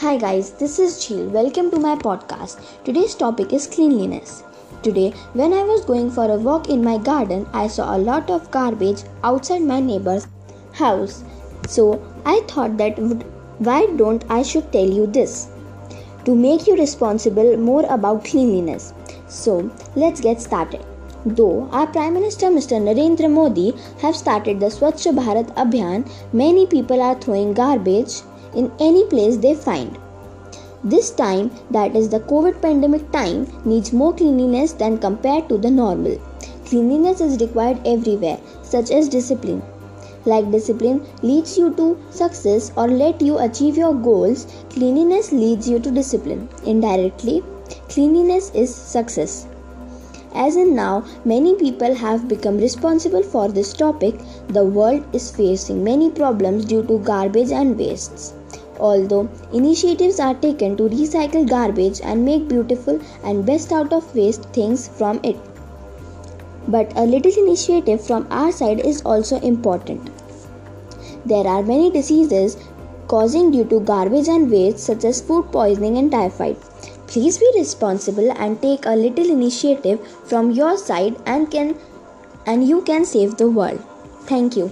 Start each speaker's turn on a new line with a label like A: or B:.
A: Hi guys, this is Jill. Welcome to my podcast. Today's topic is cleanliness. Today, when I was going for a walk in my garden, I saw a lot of garbage outside my neighbor's house. So, I thought that why don't I should tell you this to make you responsible more about cleanliness. So, let's get started. Though our Prime Minister Mr. Narendra Modi have started the Swachh Bharat Abhiyan, many people are throwing garbage in any place they find. This time, that is the COVID pandemic time, needs more cleanliness than compared to the normal. Cleanliness is required everywhere, such as discipline. Like discipline leads you to success or let you achieve your goals, cleanliness leads you to discipline. Indirectly, cleanliness is success. As in now, many people have become responsible for this topic. The world is facing many problems due to garbage and wastes. Although initiatives are taken to recycle garbage and make beautiful and best out of waste things from it. But a little initiative from our side is also important. There are many diseases causing due to garbage and waste such as food poisoning and typhoid. Please be responsible and take a little initiative from your side and can and you can save the world. Thank you.